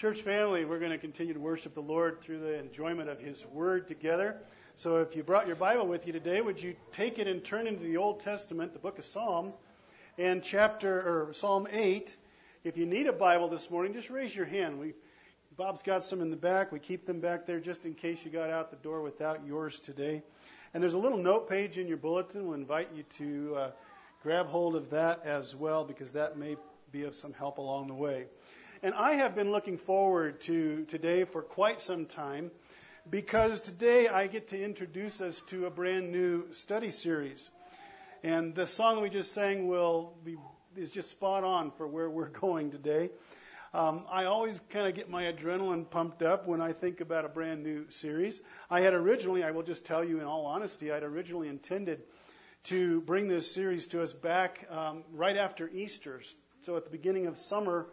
Church family, we're going to continue to worship the Lord through the enjoyment of His Word together. So if you brought your Bible with you today, would you take it and turn into the Old Testament, the book of Psalms, and chapter or Psalm 8. If you need a Bible this morning, just raise your hand. We Bob's got some in the back. We keep them back there just in case you got out the door without yours today. And there's a little note page in your bulletin. We'll invite you to uh, grab hold of that as well because that may be of some help along the way. And I have been looking forward to today for quite some time because today I get to introduce us to a brand new study series. And the song we just sang will be is just spot on for where we're going today. Um, I always kind of get my adrenaline pumped up when I think about a brand new series. I had originally, I will just tell you in all honesty, I had originally intended to bring this series to us back um, right after Easter. So at the beginning of summer,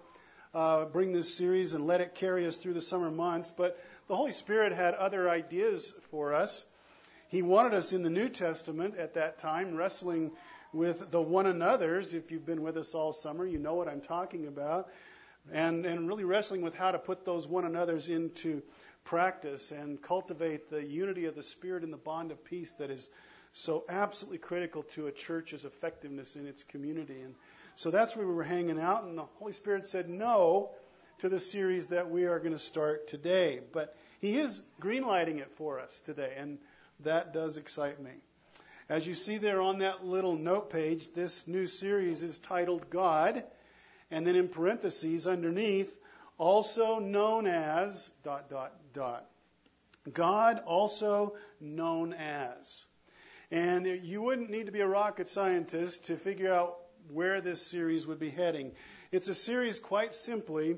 uh, bring this series and let it carry us through the summer months. But the Holy Spirit had other ideas for us. He wanted us in the New Testament at that time, wrestling with the one another's. If you've been with us all summer, you know what I'm talking about. And, and really wrestling with how to put those one another's into practice and cultivate the unity of the Spirit and the bond of peace that is so absolutely critical to a church's effectiveness in its community. And so that's where we were hanging out, and the Holy Spirit said no to the series that we are going to start today. But He is greenlighting it for us today, and that does excite me. As you see there on that little note page, this new series is titled God, and then in parentheses underneath, also known as dot dot dot. God also known as. And you wouldn't need to be a rocket scientist to figure out where this series would be heading. It's a series, quite simply,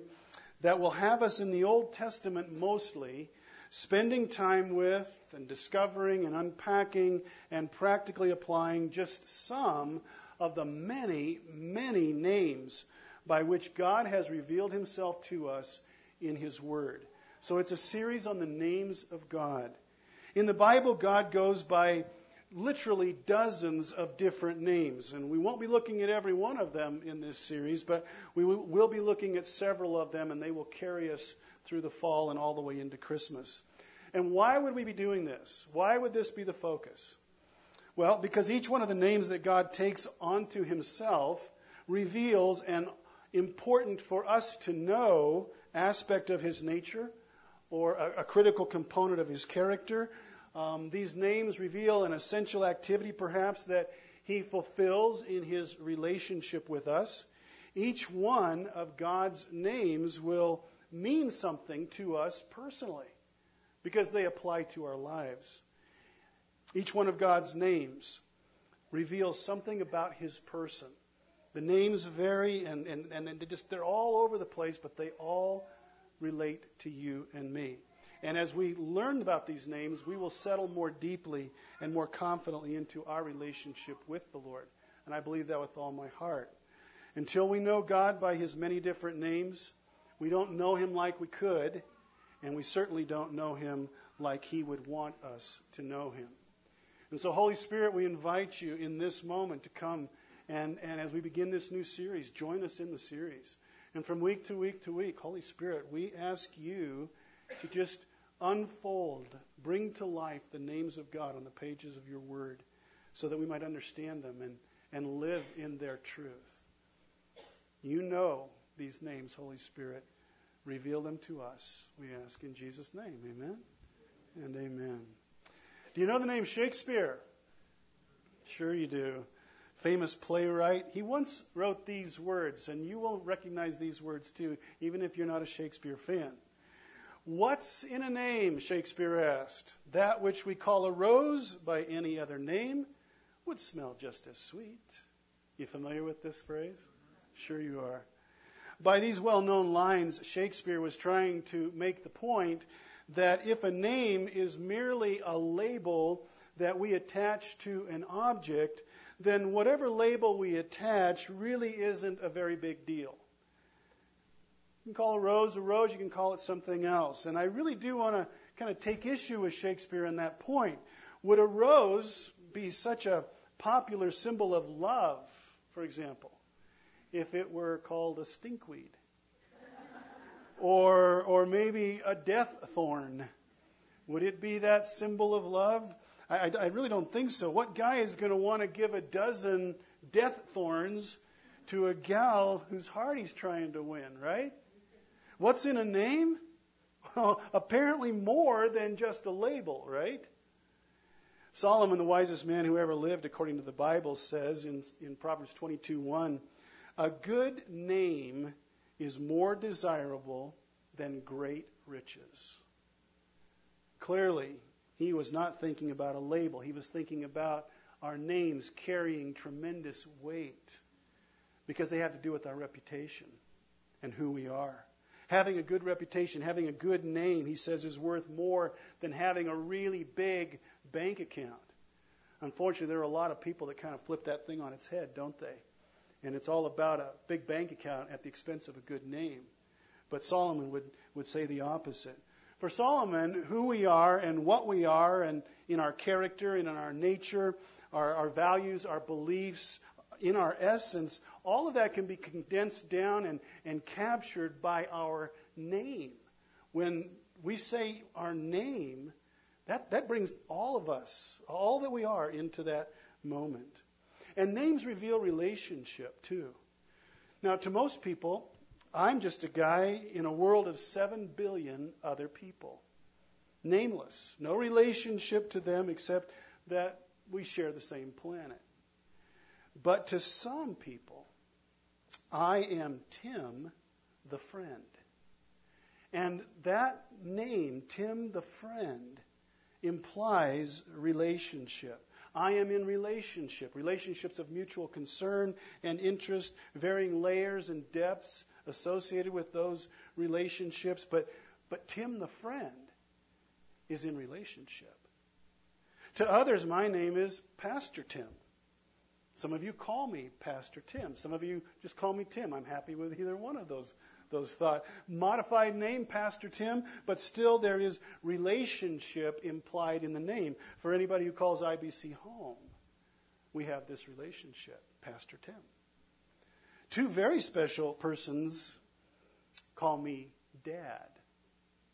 that will have us in the Old Testament mostly, spending time with and discovering and unpacking and practically applying just some of the many, many names by which God has revealed himself to us in his Word. So it's a series on the names of God. In the Bible, God goes by literally dozens of different names. And we won't be looking at every one of them in this series, but we will be looking at several of them, and they will carry us through the fall and all the way into Christmas. And why would we be doing this? Why would this be the focus? Well, because each one of the names that God takes onto himself reveals an important for us to know aspect of his nature or a, a critical component of his character um, these names reveal an essential activity, perhaps, that he fulfills in his relationship with us. Each one of God's names will mean something to us personally because they apply to our lives. Each one of God's names reveals something about his person. The names vary and, and, and they just, they're all over the place, but they all relate to you and me. And as we learn about these names, we will settle more deeply and more confidently into our relationship with the Lord. And I believe that with all my heart. Until we know God by his many different names, we don't know him like we could, and we certainly don't know him like he would want us to know him. And so, Holy Spirit, we invite you in this moment to come and, and as we begin this new series, join us in the series. And from week to week to week, Holy Spirit, we ask you to just unfold, bring to life the names of God on the pages of your word so that we might understand them and, and live in their truth. You know these names, Holy Spirit. Reveal them to us, we ask in Jesus' name. Amen and amen. Do you know the name Shakespeare? Sure, you do. Famous playwright. He once wrote these words, and you will recognize these words too, even if you're not a Shakespeare fan. What's in a name? Shakespeare asked. That which we call a rose by any other name would smell just as sweet. You familiar with this phrase? Sure you are. By these well known lines, Shakespeare was trying to make the point that if a name is merely a label that we attach to an object, then whatever label we attach really isn't a very big deal. You can call a rose a rose, you can call it something else. And I really do want to kind of take issue with Shakespeare on that point. Would a rose be such a popular symbol of love, for example, if it were called a stinkweed? Or, or maybe a death thorn. Would it be that symbol of love? I, I, I really don't think so. What guy is going to want to give a dozen death thorns to a gal whose heart he's trying to win, right? What's in a name? Well, apparently more than just a label, right? Solomon, the wisest man who ever lived, according to the Bible, says in, in Proverbs 22:1, a good name is more desirable than great riches. Clearly, he was not thinking about a label. He was thinking about our names carrying tremendous weight because they have to do with our reputation and who we are. Having a good reputation, having a good name, he says, is worth more than having a really big bank account. Unfortunately, there are a lot of people that kind of flip that thing on its head, don't they? And it's all about a big bank account at the expense of a good name. But Solomon would, would say the opposite. For Solomon, who we are and what we are, and in our character and in our nature, our, our values, our beliefs, in our essence, all of that can be condensed down and, and captured by our name. When we say our name, that, that brings all of us, all that we are, into that moment. And names reveal relationship, too. Now, to most people, I'm just a guy in a world of 7 billion other people. Nameless. No relationship to them except that we share the same planet. But to some people, I am Tim the friend. And that name, Tim the friend, implies relationship. I am in relationship, relationships of mutual concern and interest, varying layers and depths associated with those relationships. But, but Tim the friend is in relationship. To others, my name is Pastor Tim. Some of you call me Pastor Tim. Some of you just call me Tim. I'm happy with either one of those those thoughts. Modified name, Pastor Tim, but still there is relationship implied in the name. For anybody who calls IBC home, we have this relationship, Pastor Tim. Two very special persons call me Dad.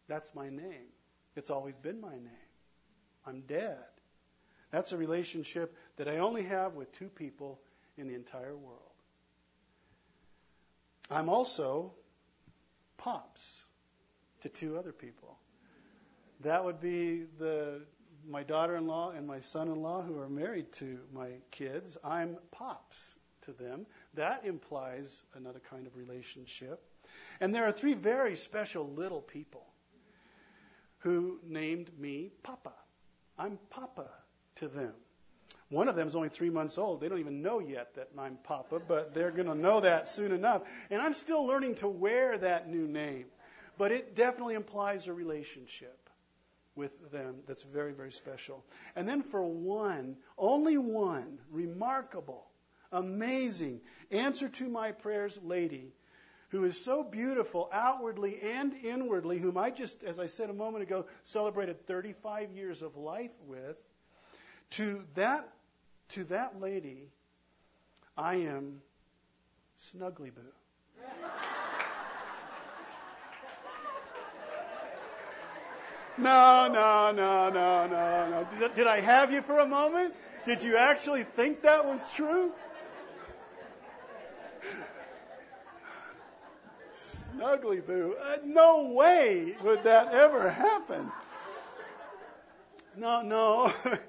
That's my name. It's always been my name. I'm Dad. That's a relationship that I only have with two people in the entire world. I'm also pops to two other people. That would be the my daughter-in-law and my son-in-law who are married to my kids. I'm pops to them. That implies another kind of relationship. And there are three very special little people who named me Papa. I'm Papa to them. One of them is only three months old. They don't even know yet that I'm Papa, but they're going to know that soon enough. And I'm still learning to wear that new name. But it definitely implies a relationship with them that's very, very special. And then for one, only one, remarkable, amazing, answer to my prayers lady who is so beautiful outwardly and inwardly, whom I just, as I said a moment ago, celebrated 35 years of life with, to that to that lady, I am Snuggly Boo. No, no, no, no, no, no. Did, did I have you for a moment? Did you actually think that was true? Snuggly Boo. Uh, no way would that ever happen. No, no.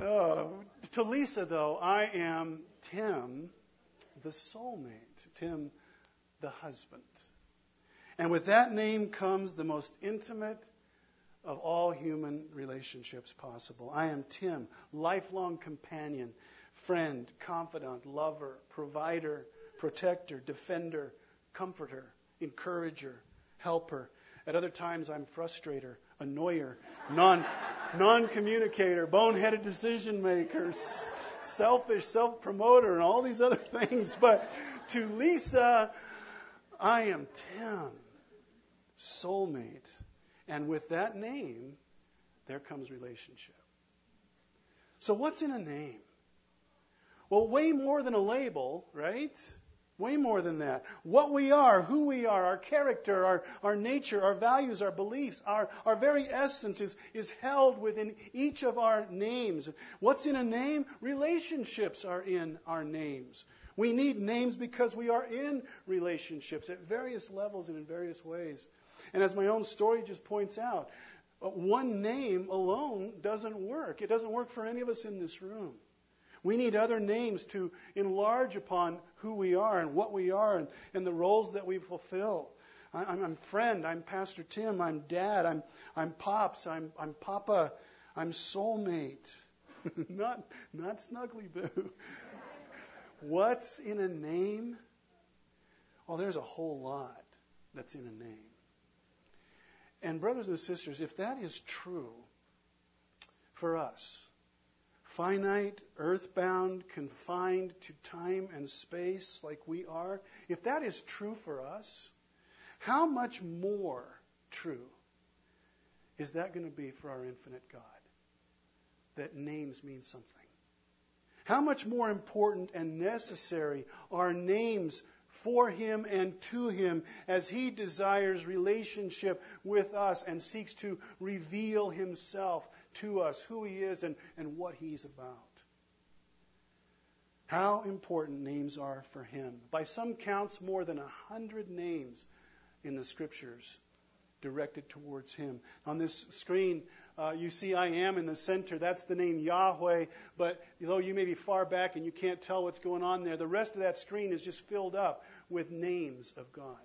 Uh, to Lisa, though, I am Tim, the soulmate, Tim, the husband. And with that name comes the most intimate of all human relationships possible. I am Tim, lifelong companion, friend, confidant, lover, provider, protector, defender, comforter, encourager, helper. At other times, I'm frustrator, annoyer, non non communicator, boneheaded decision maker, selfish self promoter, and all these other things. But to Lisa, I am Tim, soulmate. And with that name, there comes relationship. So, what's in a name? Well, way more than a label, right? Way more than that. What we are, who we are, our character, our, our nature, our values, our beliefs, our, our very essence is, is held within each of our names. What's in a name? Relationships are in our names. We need names because we are in relationships at various levels and in various ways. And as my own story just points out, uh, one name alone doesn't work. It doesn't work for any of us in this room. We need other names to enlarge upon who we are and what we are and, and the roles that we fulfill. I, I'm, I'm friend. I'm Pastor Tim. I'm dad. I'm, I'm pops. I'm, I'm papa. I'm soulmate. not, not snuggly boo. What's in a name? Well, there's a whole lot that's in a name. And, brothers and sisters, if that is true for us, finite, earthbound, confined to time and space like we are, if that is true for us, how much more true is that going to be for our infinite God? That names mean something. How much more important and necessary are names for him and to him as he desires relationship with us and seeks to reveal himself to us, who he is and, and what he's about. How important names are for him. By some counts, more than a hundred names in the scriptures directed towards him. On this screen, uh, you see I am in the center. That's the name Yahweh. But though you may be far back and you can't tell what's going on there, the rest of that screen is just filled up with names of God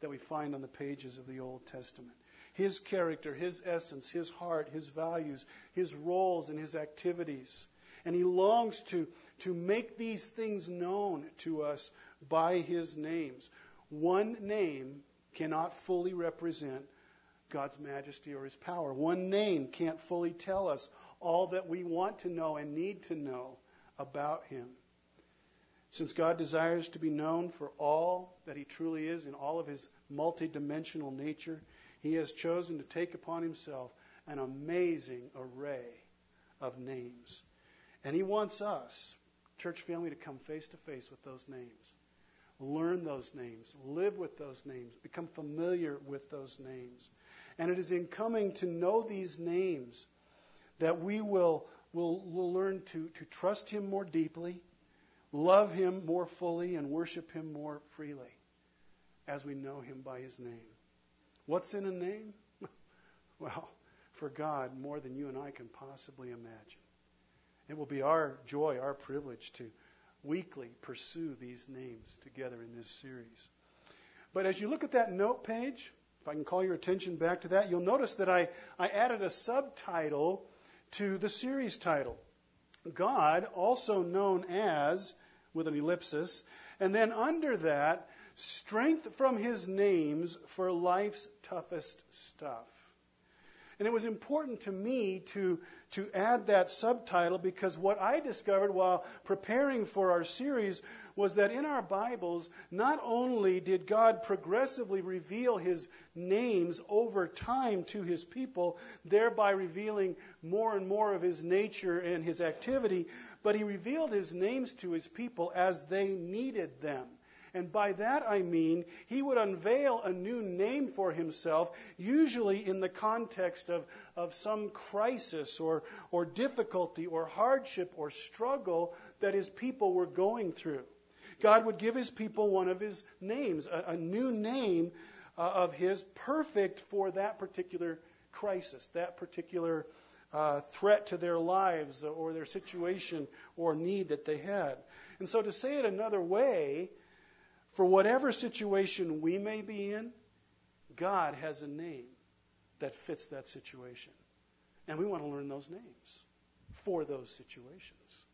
that we find on the pages of the Old Testament. His character, His essence, His heart, His values, His roles, and His activities. And He longs to, to make these things known to us by His names. One name cannot fully represent God's majesty or his power. One name can't fully tell us all that we want to know and need to know about him. Since God desires to be known for all that he truly is in all of his multidimensional nature, he has chosen to take upon himself an amazing array of names. And he wants us, church family, to come face to face with those names learn those names, live with those names, become familiar with those names. And it is in coming to know these names that we will, will, will learn to, to trust Him more deeply, love Him more fully, and worship Him more freely as we know Him by His name. What's in a name? well, for God, more than you and I can possibly imagine. It will be our joy, our privilege to weekly pursue these names together in this series. But as you look at that note page, if I can call your attention back to that, you'll notice that I, I added a subtitle to the series title God, also known as, with an ellipsis, and then under that, strength from his names for life's toughest stuff. And it was important to me to, to add that subtitle because what I discovered while preparing for our series was that in our Bibles, not only did God progressively reveal his names over time to his people, thereby revealing more and more of his nature and his activity, but he revealed his names to his people as they needed them. And by that I mean he would unveil a new name for himself, usually in the context of, of some crisis or, or difficulty or hardship or struggle that his people were going through. God would give his people one of his names, a, a new name uh, of his, perfect for that particular crisis, that particular uh, threat to their lives or their situation or need that they had. And so, to say it another way, for whatever situation we may be in, God has a name that fits that situation. And we want to learn those names for those situations.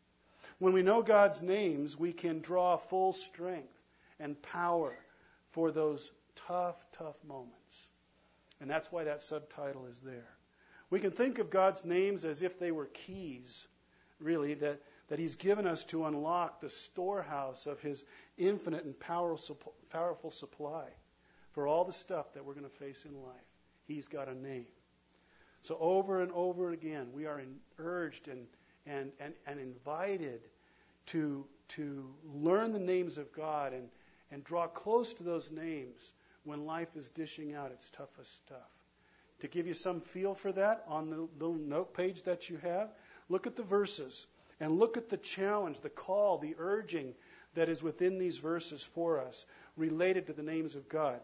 When we know God's names, we can draw full strength and power for those tough, tough moments. And that's why that subtitle is there. We can think of God's names as if they were keys, really, that that He's given us to unlock the storehouse of His infinite and powerful supply for all the stuff that we're going to face in life. He's got a name. So over and over again, we are urged and, and, and, and invited to, to learn the names of God and, and draw close to those names when life is dishing out its toughest stuff. To give you some feel for that, on the little note page that you have, look at the verses and look at the challenge, the call, the urging that is within these verses for us related to the names of God.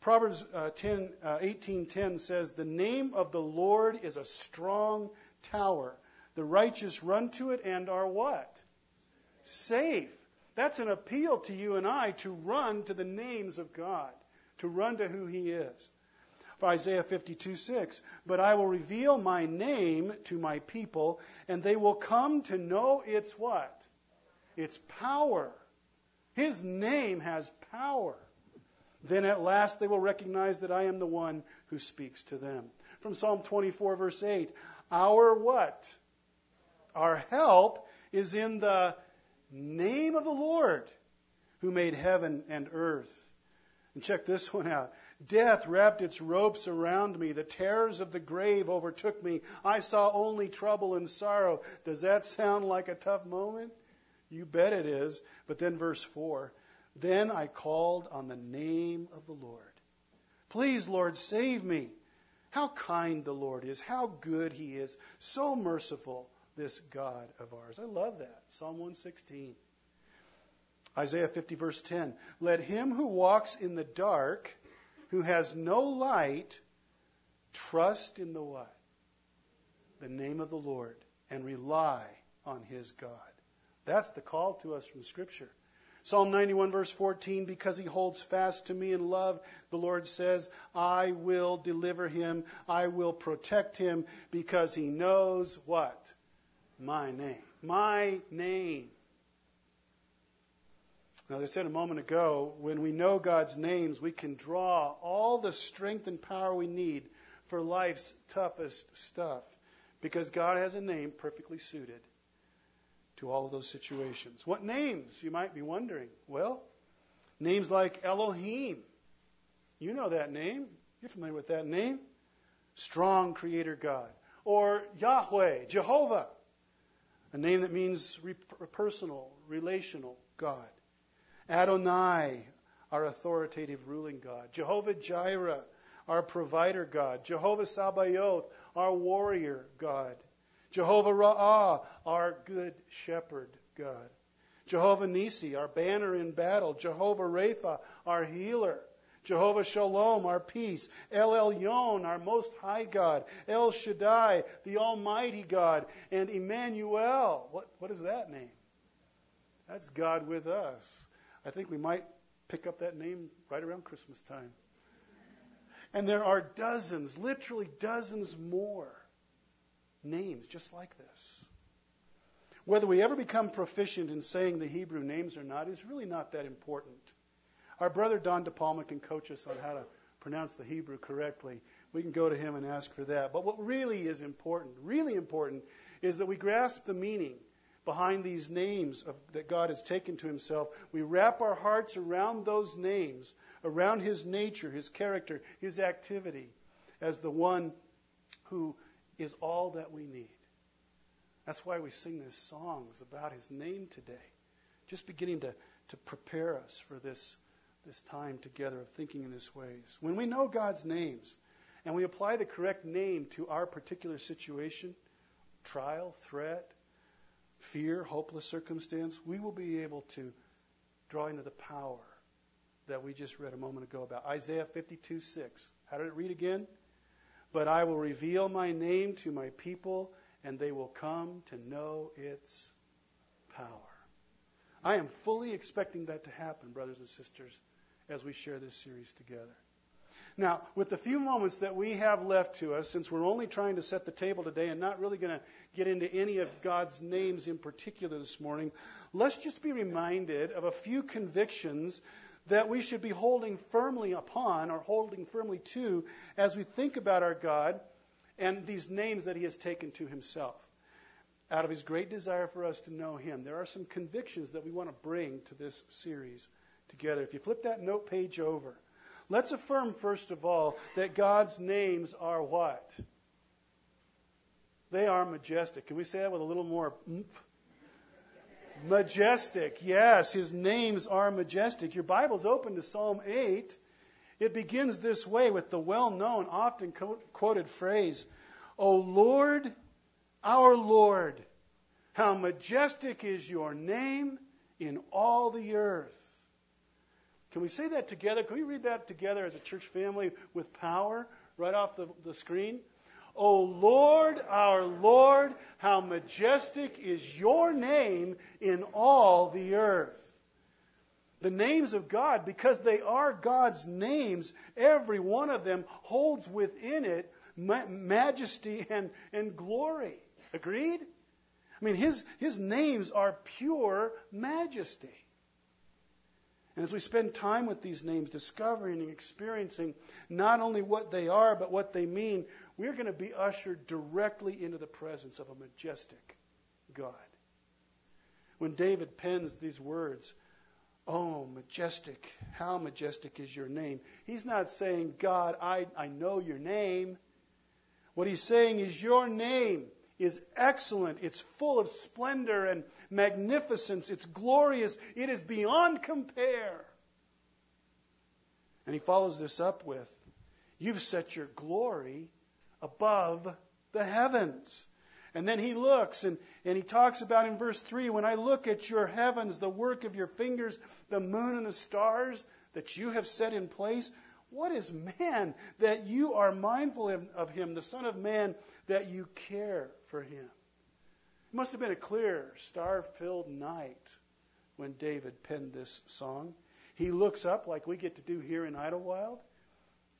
Proverbs uh, 10, uh, 18:10 says, "The name of the Lord is a strong tower. The righteous run to it and are what? Safe. That's an appeal to you and I to run to the names of God, to run to who He is. Isaiah 52 6, but I will reveal my name to my people, and they will come to know its what? Its power. His name has power. Then at last they will recognize that I am the one who speaks to them. From Psalm 24, verse 8, our what? Our help is in the name of the Lord who made heaven and earth. And check this one out. Death wrapped its ropes around me. The terrors of the grave overtook me. I saw only trouble and sorrow. Does that sound like a tough moment? You bet it is. But then verse 4 Then I called on the name of the Lord. Please, Lord, save me. How kind the Lord is. How good he is. So merciful, this God of ours. I love that. Psalm 116. Isaiah 50, verse 10. Let him who walks in the dark who has no light, trust in the what? The name of the Lord and rely on his God. That's the call to us from Scripture. Psalm 91, verse 14, because he holds fast to me in love, the Lord says, I will deliver him, I will protect him, because he knows what? My name. My name. Now, as I said a moment ago, when we know God's names, we can draw all the strength and power we need for life's toughest stuff because God has a name perfectly suited to all of those situations. What names, you might be wondering? Well, names like Elohim. You know that name. You're familiar with that name. Strong Creator God. Or Yahweh, Jehovah, a name that means personal, relational God. Adonai, our authoritative ruling God. Jehovah Jireh, our provider God. Jehovah Sabaoth, our warrior God. Jehovah Ra'ah, our good shepherd God. Jehovah Nisi, our banner in battle. Jehovah Rapha, our healer. Jehovah Shalom, our peace. El Elyon, our most high God. El Shaddai, the almighty God. And Emmanuel, what, what is that name? That's God with us. I think we might pick up that name right around Christmas time. And there are dozens, literally dozens more names just like this. Whether we ever become proficient in saying the Hebrew names or not is really not that important. Our brother Don DePalma can coach us on how to pronounce the Hebrew correctly. We can go to him and ask for that. But what really is important, really important, is that we grasp the meaning behind these names of, that God has taken to himself. We wrap our hearts around those names, around his nature, his character, his activity, as the one who is all that we need. That's why we sing these songs about his name today. Just beginning to, to prepare us for this, this time together of thinking in these ways. When we know God's names and we apply the correct name to our particular situation, trial, threat, fear, hopeless circumstance, we will be able to draw into the power that we just read a moment ago about. Isaiah 52 6. How did it read again? But I will reveal my name to my people, and they will come to know its power. I am fully expecting that to happen, brothers and sisters, as we share this series together. Now, with the few moments that we have left to us, since we're only trying to set the table today and not really going to get into any of God's names in particular this morning, let's just be reminded of a few convictions that we should be holding firmly upon or holding firmly to as we think about our God and these names that He has taken to Himself. Out of His great desire for us to know Him, there are some convictions that we want to bring to this series together. If you flip that note page over, Let's affirm, first of all, that God's names are what? They are majestic. Can we say that with a little more oomph? Majestic, yes, his names are majestic. Your Bible's open to Psalm 8. It begins this way with the well known, often quoted phrase, O Lord, our Lord, how majestic is your name in all the earth. Can we say that together? Can we read that together as a church family with power right off the, the screen? O Lord, our Lord, how majestic is your name in all the earth. The names of God, because they are God's names, every one of them holds within it majesty and, and glory. Agreed? I mean, his, his names are pure majesty. And as we spend time with these names, discovering and experiencing not only what they are, but what they mean, we're going to be ushered directly into the presence of a majestic God. When David pens these words, Oh, majestic, how majestic is your name. He's not saying, God, I, I know your name. What he's saying is, Your name is excellent. It's full of splendor and magnificence. It's glorious. It is beyond compare. And he follows this up with, You've set your glory above the heavens. And then he looks and, and he talks about in verse 3 when I look at your heavens, the work of your fingers, the moon and the stars that you have set in place, what is man that you are mindful of him, the Son of Man, that you care for him? It must have been a clear, star filled night when David penned this song. He looks up like we get to do here in Idyllwild.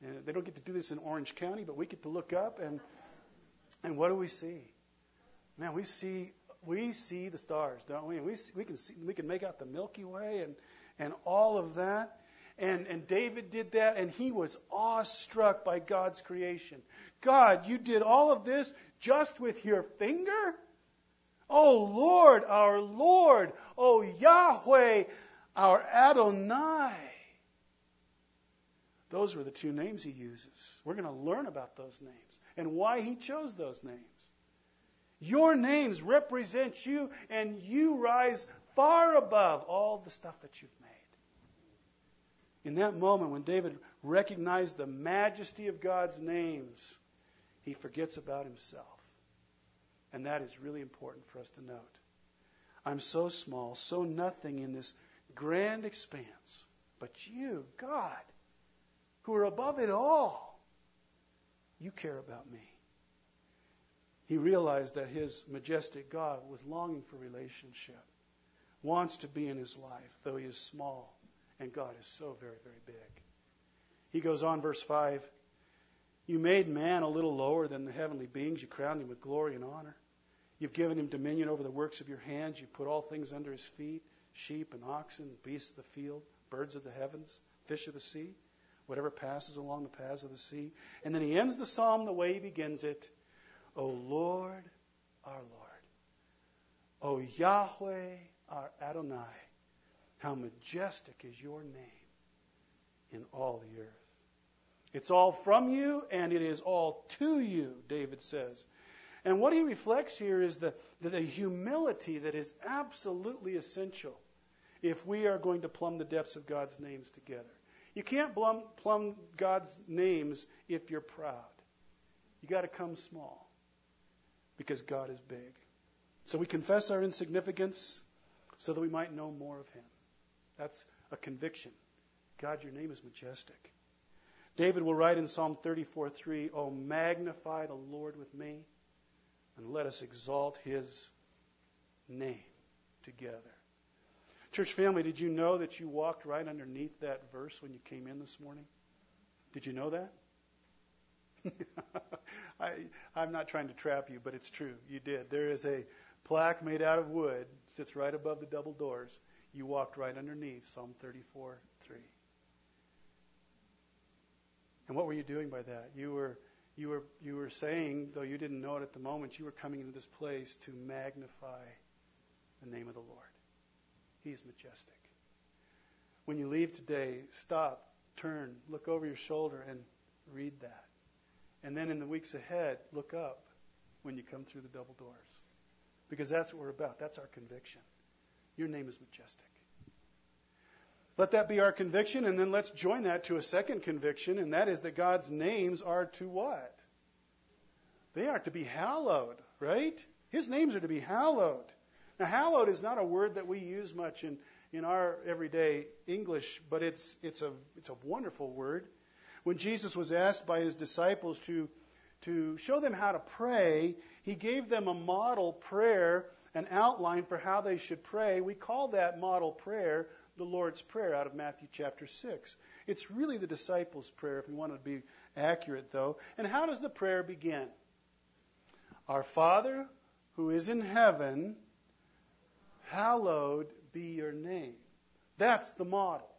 And they don't get to do this in Orange County, but we get to look up and and what do we see? Man, we see we see the stars, don't we? And we we can see, we can make out the Milky Way and and all of that. And, and David did that, and he was awestruck by God's creation. God, you did all of this just with your finger? Oh Lord, our Lord, oh Yahweh, our Adonai. Those were the two names he uses. We're going to learn about those names and why he chose those names. Your names represent you, and you rise far above all the stuff that you've. In that moment, when David recognized the majesty of God's names, he forgets about himself. And that is really important for us to note. I'm so small, so nothing in this grand expanse. But you, God, who are above it all, you care about me. He realized that his majestic God was longing for relationship, wants to be in his life, though he is small, and God is so very, very big. He goes on, verse 5 You made man a little lower than the heavenly beings, you crowned him with glory and honor. You've given him dominion over the works of your hands. You put all things under his feet sheep and oxen, beasts of the field, birds of the heavens, fish of the sea whatever passes along the paths of the sea. And then he ends the psalm the way he begins it O Lord, our Lord. O Yahweh, our Adonai. How majestic is your name in all the earth. It's all from you and it is all to you, David says. And what he reflects here is the, the, the humility that is absolutely essential if we are going to plumb the depths of God's names together. You can't plumb, plumb God's names if you're proud. You got to come small because God is big. So we confess our insignificance so that we might know more of Him. That's a conviction. God, your name is majestic. David will write in Psalm 34:3, "Oh magnify the Lord with me, and let us exalt his name together." Church family, did you know that you walked right underneath that verse when you came in this morning? Did you know that? I, I'm not trying to trap you, but it's true. You did. There is a plaque made out of wood, sits right above the double doors. You walked right underneath Psalm 34 3. And what were you doing by that? You were you were you were saying, though you didn't know it at the moment, you were coming into this place to magnify the name of the Lord. He's majestic. When you leave today, stop, turn, look over your shoulder, and read that. And then in the weeks ahead, look up when you come through the double doors. Because that's what we're about. That's our conviction. Your name is majestic. Let that be our conviction, and then let's join that to a second conviction, and that is that God's names are to what? They are to be hallowed, right? His names are to be hallowed. Now, hallowed is not a word that we use much in, in our everyday English, but it's, it's, a, it's a wonderful word. When Jesus was asked by his disciples to, to show them how to pray, he gave them a model prayer, an outline for how they should pray. We call that model prayer the Lord's Prayer out of Matthew chapter 6. It's really the disciples' prayer, if we want to be accurate, though. And how does the prayer begin? Our Father who is in heaven, hallowed be your name. That's the model.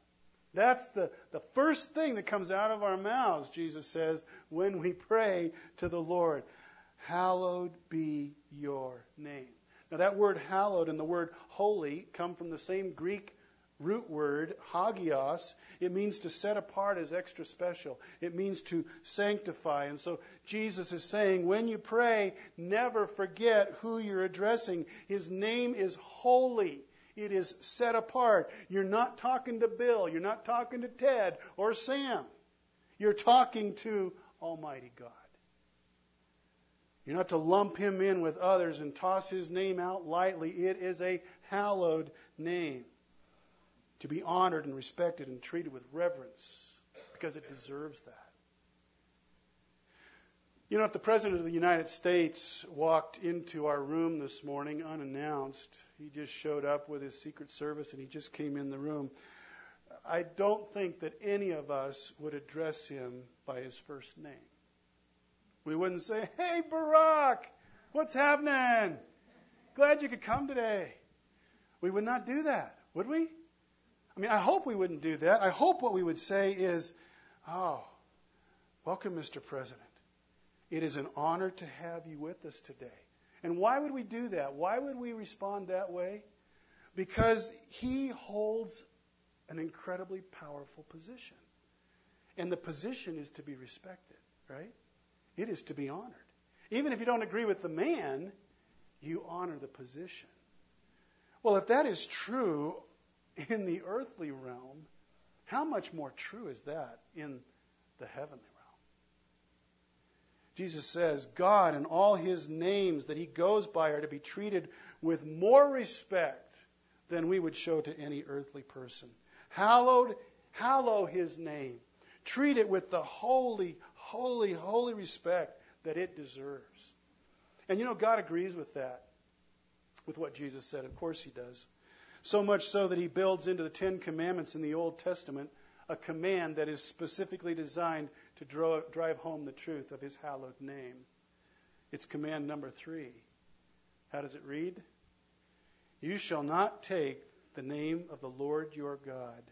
That's the, the first thing that comes out of our mouths, Jesus says, when we pray to the Lord. Hallowed be your name. Now, that word hallowed and the word holy come from the same Greek root word, hagios. It means to set apart as extra special. It means to sanctify. And so Jesus is saying, when you pray, never forget who you're addressing. His name is holy. It is set apart. You're not talking to Bill. You're not talking to Ted or Sam. You're talking to Almighty God. You're not to lump him in with others and toss his name out lightly. It is a hallowed name to be honored and respected and treated with reverence because it deserves that. You know, if the President of the United States walked into our room this morning unannounced, he just showed up with his Secret Service and he just came in the room. I don't think that any of us would address him by his first name. We wouldn't say, Hey, Barack, what's happening? Glad you could come today. We would not do that, would we? I mean, I hope we wouldn't do that. I hope what we would say is, Oh, welcome, Mr. President. It is an honor to have you with us today. And why would we do that? Why would we respond that way? Because he holds an incredibly powerful position. And the position is to be respected, right? It is to be honored. Even if you don't agree with the man, you honor the position. Well, if that is true in the earthly realm, how much more true is that in the heavenly realm? Jesus says God and all his names that he goes by are to be treated with more respect than we would show to any earthly person. Hallowed, hallow his name. Treat it with the holy, holy, holy respect that it deserves. And you know, God agrees with that, with what Jesus said. Of course, He does. So much so that He builds into the Ten Commandments in the Old Testament a command that is specifically designed to draw, drive home the truth of His hallowed name. It's command number three. How does it read? You shall not take the name of the Lord your God,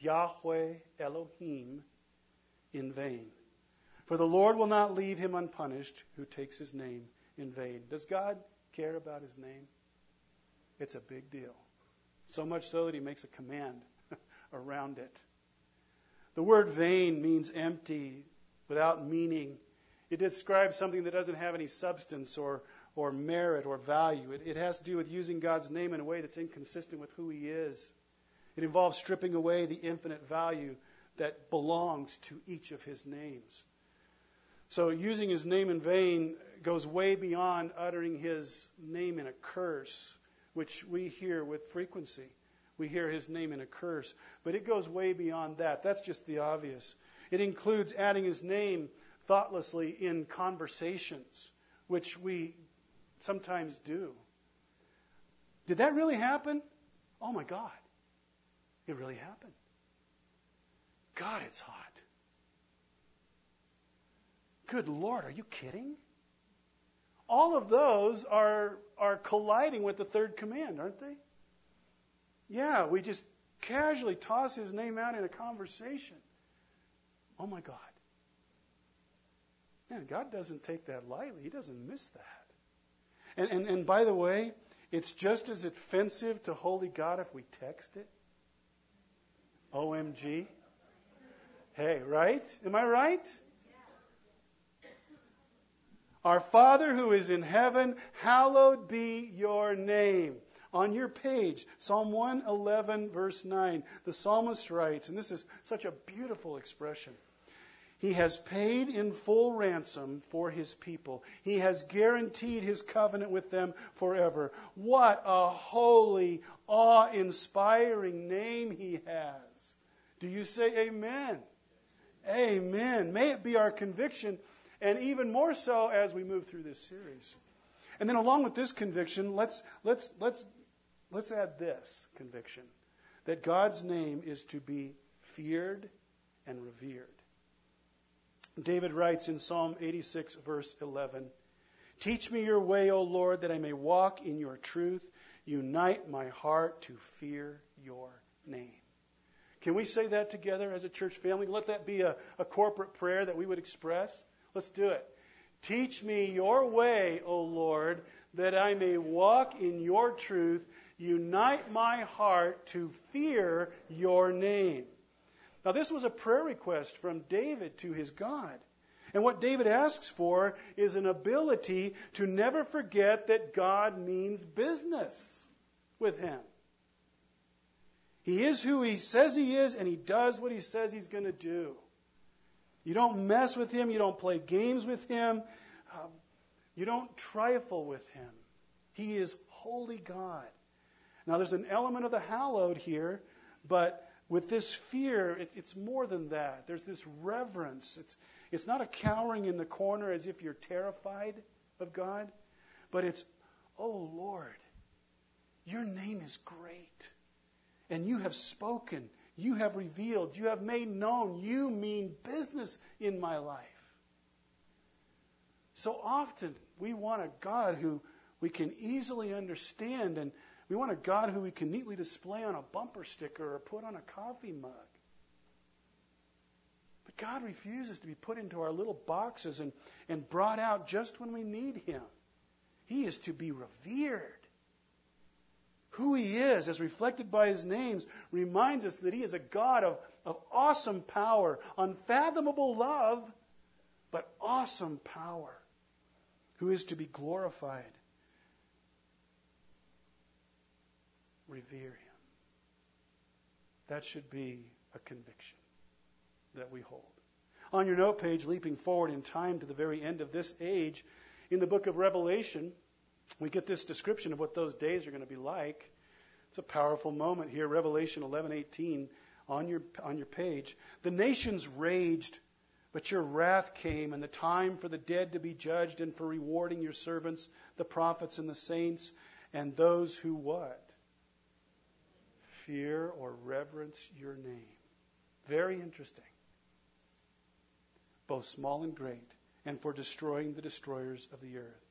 Yahweh Elohim, in vain. For the Lord will not leave him unpunished who takes his name in vain. Does God care about his name? It's a big deal. So much so that he makes a command around it. The word vain means empty, without meaning. It describes something that doesn't have any substance or, or merit or value. It, it has to do with using God's name in a way that's inconsistent with who he is. It involves stripping away the infinite value that belongs to each of his names. So using his name in vain goes way beyond uttering his name in a curse, which we hear with frequency. We hear his name in a curse, but it goes way beyond that. That's just the obvious. It includes adding his name thoughtlessly in conversations, which we sometimes do. Did that really happen? Oh my God. It really happened. God, it's hot. Good Lord, are you kidding? All of those are, are colliding with the third command, aren't they? Yeah, we just casually toss his name out in a conversation. Oh my God. Man, God doesn't take that lightly. He doesn't miss that. And, and, and by the way, it's just as offensive to holy God if we text it. OMG. Hey, right? Am I right? Our Father who is in heaven, hallowed be your name. On your page, Psalm 111, verse 9, the psalmist writes, and this is such a beautiful expression. He has paid in full ransom for his people. He has guaranteed his covenant with them forever. What a holy, awe inspiring name he has. Do you say amen? Amen. May it be our conviction, and even more so as we move through this series. And then along with this conviction, let's let's let's Let's add this conviction that God's name is to be feared and revered. David writes in Psalm 86, verse 11 Teach me your way, O Lord, that I may walk in your truth. Unite my heart to fear your name. Can we say that together as a church family? Let that be a, a corporate prayer that we would express. Let's do it. Teach me your way, O Lord, that I may walk in your truth. Unite my heart to fear your name. Now, this was a prayer request from David to his God. And what David asks for is an ability to never forget that God means business with him. He is who he says he is, and he does what he says he's going to do. You don't mess with him, you don't play games with him, um, you don't trifle with him. He is holy God. Now, there's an element of the hallowed here, but with this fear, it, it's more than that. There's this reverence. It's, it's not a cowering in the corner as if you're terrified of God, but it's, oh Lord, your name is great. And you have spoken, you have revealed, you have made known, you mean business in my life. So often we want a God who we can easily understand and we want a God who we can neatly display on a bumper sticker or put on a coffee mug. But God refuses to be put into our little boxes and, and brought out just when we need Him. He is to be revered. Who He is, as reflected by His names, reminds us that He is a God of, of awesome power, unfathomable love, but awesome power, who is to be glorified. revere him. That should be a conviction that we hold. On your note page, leaping forward in time to the very end of this age, in the book of Revelation, we get this description of what those days are going to be like. It's a powerful moment here, Revelation 11:18 on your on your page. The nations raged, but your wrath came, and the time for the dead to be judged, and for rewarding your servants, the prophets and the saints, and those who what? fear or reverence your name. Very interesting. Both small and great, and for destroying the destroyers of the earth.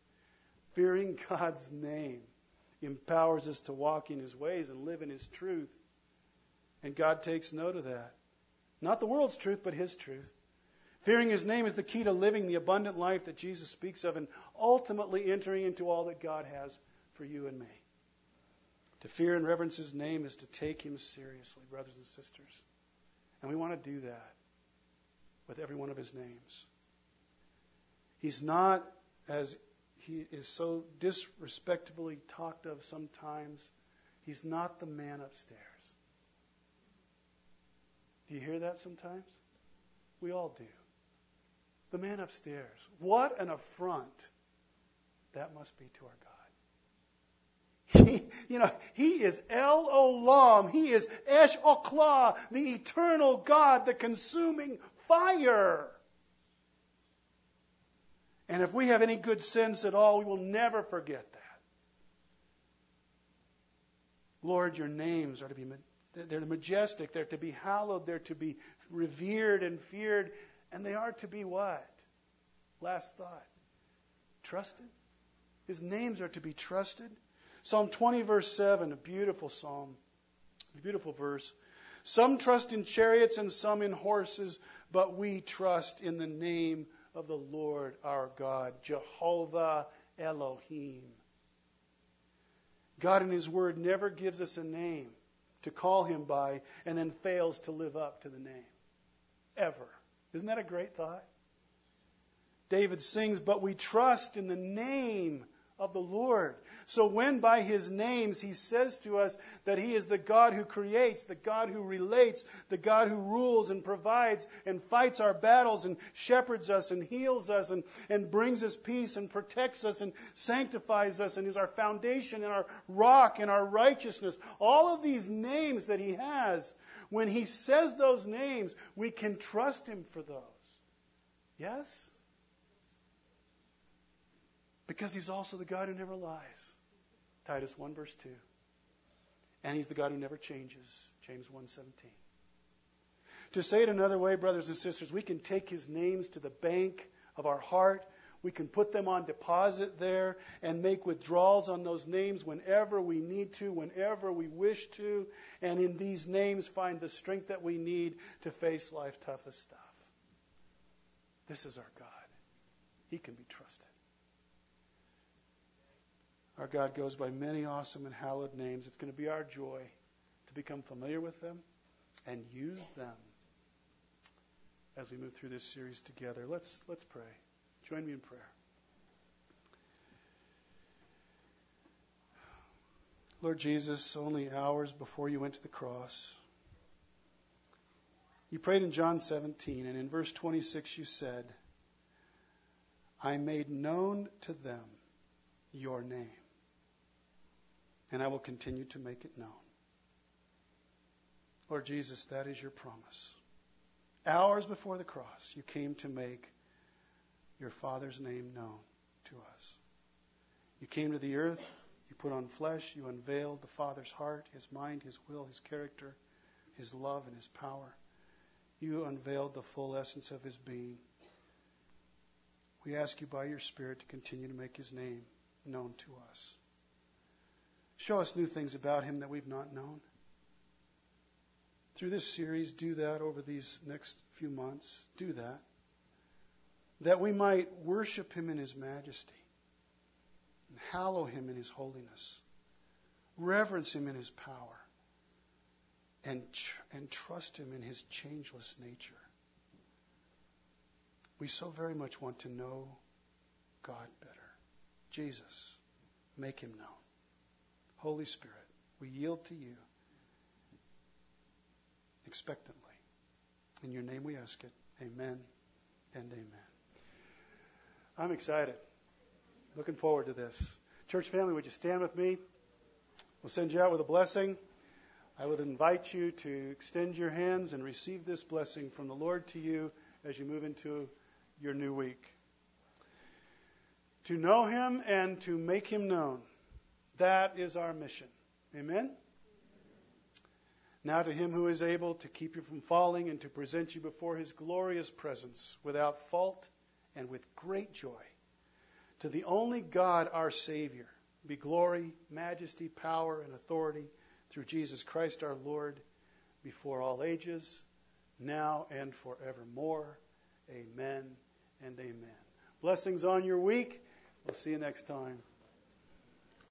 Fearing God's name empowers us to walk in his ways and live in his truth. And God takes note of that. Not the world's truth, but his truth. Fearing his name is the key to living the abundant life that Jesus speaks of and ultimately entering into all that God has for you and me. To fear and reverence his name is to take him seriously, brothers and sisters. And we want to do that with every one of his names. He's not, as he is so disrespectfully talked of sometimes, he's not the man upstairs. Do you hear that sometimes? We all do. The man upstairs. What an affront that must be to our God. He, you know, he is El Olam. He is Esh Oklah, the eternal God, the consuming fire. And if we have any good sense at all, we will never forget that. Lord, your names are to be they're majestic, they're to be hallowed, they're to be revered and feared, and they are to be what? Last thought. Trusted. His names are to be trusted. Psalm 20, verse 7, a beautiful psalm, a beautiful verse. Some trust in chariots and some in horses, but we trust in the name of the Lord our God, Jehovah Elohim. God in His Word never gives us a name to call Him by and then fails to live up to the name. Ever. Isn't that a great thought? David sings, But we trust in the name of the Lord. So when by his names he says to us that he is the God who creates, the God who relates, the God who rules and provides and fights our battles and shepherds us and heals us and, and brings us peace and protects us and sanctifies us and is our foundation and our rock and our righteousness, all of these names that he has, when he says those names, we can trust him for those. Yes? Because he's also the God who never lies. Titus 1 verse 2. And he's the God who never changes. James 1:17. To say it another way, brothers and sisters, we can take his names to the bank of our heart. We can put them on deposit there and make withdrawals on those names whenever we need to, whenever we wish to, and in these names find the strength that we need to face life's toughest stuff. This is our God. He can be trusted. Our God goes by many awesome and hallowed names. It's going to be our joy to become familiar with them and use them as we move through this series together. Let's let's pray. Join me in prayer. Lord Jesus, only hours before you went to the cross, you prayed in John 17, and in verse 26 you said, I made known to them your name and I will continue to make it known. Lord Jesus, that is your promise. Hours before the cross, you came to make your Father's name known to us. You came to the earth, you put on flesh, you unveiled the Father's heart, his mind, his will, his character, his love, and his power. You unveiled the full essence of his being. We ask you by your Spirit to continue to make his name known to us. Show us new things about him that we've not known. Through this series, do that over these next few months. Do that. That we might worship him in his majesty, and hallow him in his holiness, reverence him in his power, and, tr- and trust him in his changeless nature. We so very much want to know God better. Jesus, make him known. Holy Spirit, we yield to you expectantly. In your name we ask it. Amen and amen. I'm excited. Looking forward to this. Church family, would you stand with me? We'll send you out with a blessing. I would invite you to extend your hands and receive this blessing from the Lord to you as you move into your new week. To know Him and to make Him known. That is our mission. Amen? Now to him who is able to keep you from falling and to present you before his glorious presence without fault and with great joy. To the only God our Savior be glory, majesty, power, and authority through Jesus Christ our Lord before all ages, now and forevermore. Amen and amen. Blessings on your week. We'll see you next time.